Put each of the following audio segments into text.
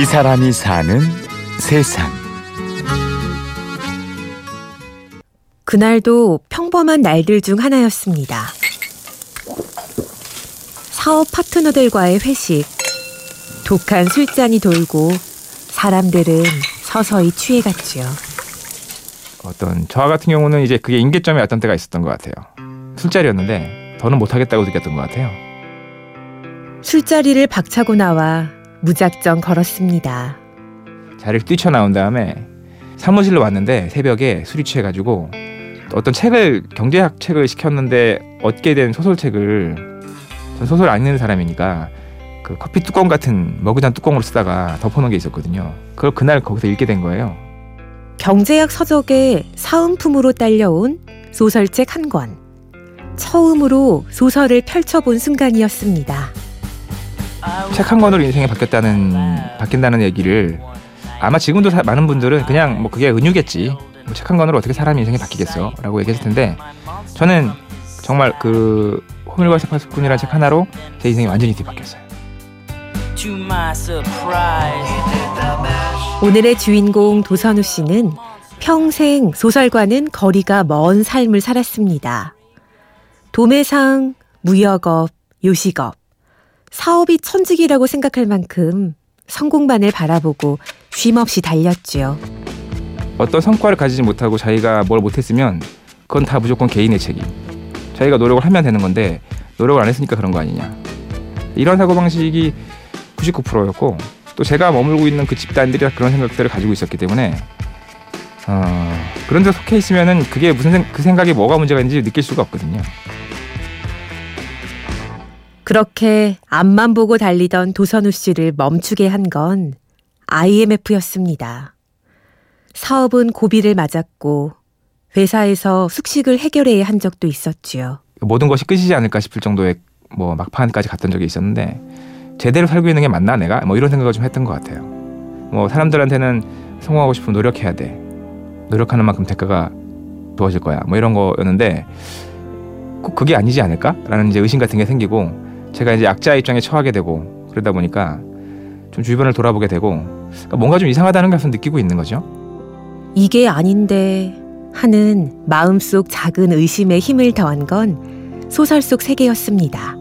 이 사람이 사는 세상. 그날도 평범한 날들 중 하나였습니다. 사업 파트너들과의 회식. 독한 술잔이 돌고 사람들은 서서히 취해갔지요. 어떤 저와 같은 경우는 이제 그게 임계점에 왔던 때가 있었던 것 같아요. 술자리였는데 더는 못하겠다고 느꼈던 것 같아요. 술자리를 박차고 나와 무작정 걸었습니다. 자리를 뛰쳐나온 다음에 사무실로 왔는데 새벽에 술이 취해가지고 어떤 책을 경제학 책을 시켰는데 얻게 된 소설책을 전 소설 안 읽는 사람이니까 그 커피 뚜껑 같은 머그잔 뚜껑으로 쓰다가 덮어놓은 게 있었거든요. 그걸 그날 거기서 읽게 된 거예요. 경제학 서적에 사은품으로 딸려온 소설책 한 권. 처음으로 소설을 펼쳐본 순간이었습니다. 책 한 권으로 인생이 바뀌었다는 바뀐다는 얘기를 아마 지금도 사, 많은 분들은 그냥 뭐 그게 은유겠지. 뭐 책 한 권으로 어떻게 사람 인생이 바뀌겠어라고 얘기했을 텐데 저는 정말 그 호밀과 세파스꾼이라는 책 하나로 제 인생이 완전히 뒤바뀌었어요. 오늘의 주인공 도선우 씨는 평생 소설과는 거리가 먼 삶을 살았습니다. 도매상, 무역업, 요식업. 사업이 천직이라고 생각할 만큼 성공만을 바라보고 쉼없이 달렸지요. 어떤 성과를 가지지 못하고 자기가 뭘 못했으면 그건 다 무조건 개인의 책임. 자기가 노력을 하면 되는 건데 노력을 안 했으니까 그런 거 아니냐. 이런 사고 방식이 99%였고 또 제가 머물고 있는 그 집단들이 다 그런 생각들을 가지고 있었기 때문에 어, 그런 데 속해 있으면은 그게 무슨 생, 그 생각이 뭐가 문제가 있는지 느낄 수가 없거든요. 그렇게 앞만 보고 달리던 도선우 씨를 멈추게 한 건 IMF였습니다. 사업은 고비를 맞았고 회사에서 숙식을 해결해야 한 적도 있었지요. 모든 것이 끝이지 않을까 싶을 정도의 뭐 막판까지 갔던 적이 있었는데 제대로 살고 있는 게 맞나 내가 뭐 이런 생각을 좀 했던 것 같아요. 뭐 사람들한테는 성공하고 싶으면 노력해야 돼. 노력하는 만큼 대가가 주어질 거야. 뭐 이런 거였는데 꼭 그게 아니지 않을까라는 이제 의심 같은 게 생기고 제가 이제 약자 입장에 처하게 되고 그러다 보니까 좀 주변을 돌아보게 되고 그러니까 뭔가 좀 이상하다는 것을 느끼고 있는 거죠. 이게 아닌데 하는 마음속 작은 의심에 힘을 더한 건 소설 속 세계였습니다.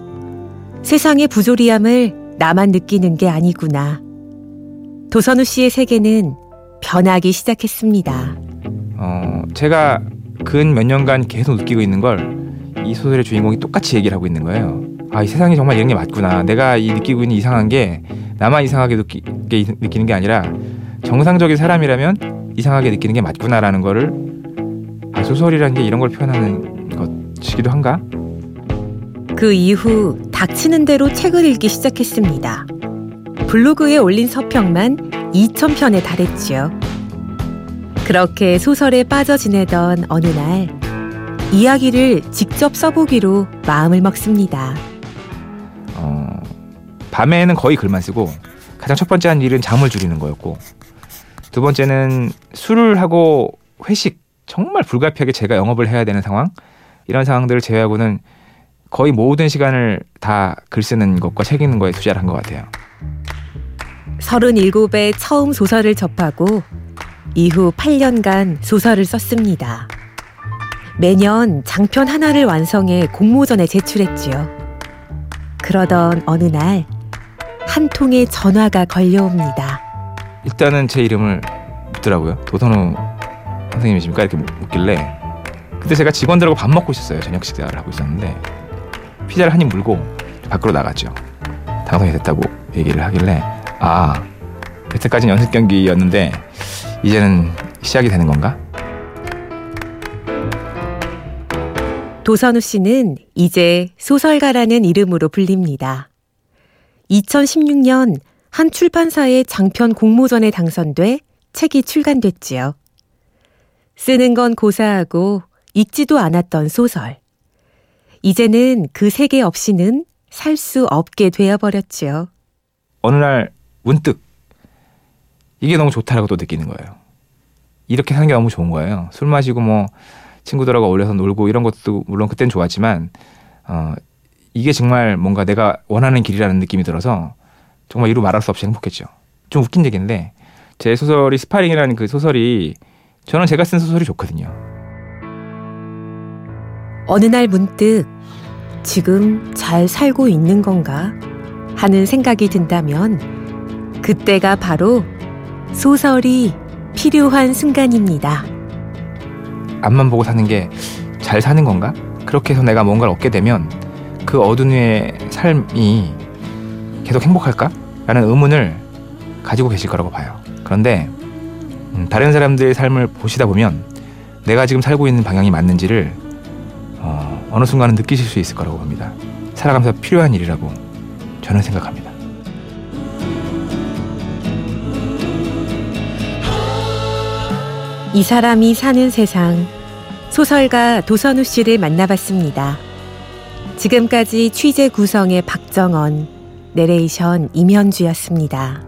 세상의 부조리함을 나만 느끼는 게 아니구나. 도선우 씨의 세계는 변하기 시작했습니다. 어, 제가 근 몇 년간 계속 느끼고 있는 걸 이 소설의 주인공이 똑같이 얘기를 하고 있는 거예요. 아, 이 세상이 정말 이런 게 맞구나. 내가 이 느끼고 있는 이상한 게 나만 이상하게 느끼, 게, 느끼는 게 아니라 정상적인 사람이라면 이상하게 느끼는 게 맞구나라는 거를 아, 소설이라는 게 이런 걸 표현하는 것이기도 한가? 그 이후 닥치는 대로 책을 읽기 시작했습니다. 블로그에 올린 서평만 2,000편에 달했지요. 그렇게 소설에 빠져 지내던 어느 날 이야기를 직접 써보기로 마음을 먹습니다. 어, 밤에는 거의 글만 쓰고 가장 첫 번째 한 일은 잠을 줄이는 거였고 두 번째는 술을 하고 회식 정말 불가피하게 제가 영업을 해야 되는 상황 이런 상황들을 제외하고는 거의 모든 시간을 다 글 쓰는 것과 책 읽는 거에 투자를 한 것 같아요. 37에 처음 소설을 접하고 이후 8년간 소설을 썼습니다. 매년 장편 하나를 완성해 공모전에 제출했지요. 그러던 어느 날 한 통의 전화가 걸려옵니다. 일단은 제 이름을 묻더라고요. 도선우 선생님이십니까? 이렇게 묻길래 그때 제가 직원들하고 밥 먹고 있었어요. 저녁 식사를 하고 있었는데 피자를 한 입 물고 밖으로 나갔죠. 당선이 됐다고 얘기를 하길래 아 여태까지는 연습 경기였는데 이제는 시작이 되는 건가? 도선우 씨는 이제 소설가라는 이름으로 불립니다. 2016년 한 출판사의 장편 공모전에 당선돼 책이 출간됐지요. 쓰는 건 고사하고 읽지도 않았던 소설. 이제는 그 세계 없이는 살 수 없게 되어버렸지요. 어느 날 문득 이게 너무 좋다라고 또 느끼는 거예요. 이렇게 사는 게 너무 좋은 거예요. 술 마시고 뭐 친구들하고 어울려서 놀고 이런 것도 물론 그땐 좋았지만 어 이게 정말 뭔가 내가 원하는 길이라는 느낌이 들어서 정말 이루 말할 수 없이 행복했죠. 좀 웃긴 얘기인데 제 소설이 스파링이라는 그 소설이 저는 제가 쓴 소설이 좋거든요. 어느 날 문득 지금 잘 살고 있는 건가 하는 생각이 든다면 그때가 바로 소설이 필요한 순간입니다. 앞만 보고 사는 게 잘 사는 건가? 그렇게 해서 내가 뭔가를 얻게 되면 그 어두운 후의 삶이 계속 행복할까? 라는 의문을 가지고 계실 거라고 봐요. 그런데 음, 다른 사람들의 삶을 보시다 보면 내가 지금 살고 있는 방향이 맞는지를 어, 어느 순간은 느끼실 수 있을 거라고 봅니다. 살아가면서 필요한 일이라고 저는 생각합니다. 이 사람이 사는 세상 소설가 도선우 씨를 만나봤습니다. 지금까지 취재 구성의 박정원, 내레이션 임현주였습니다.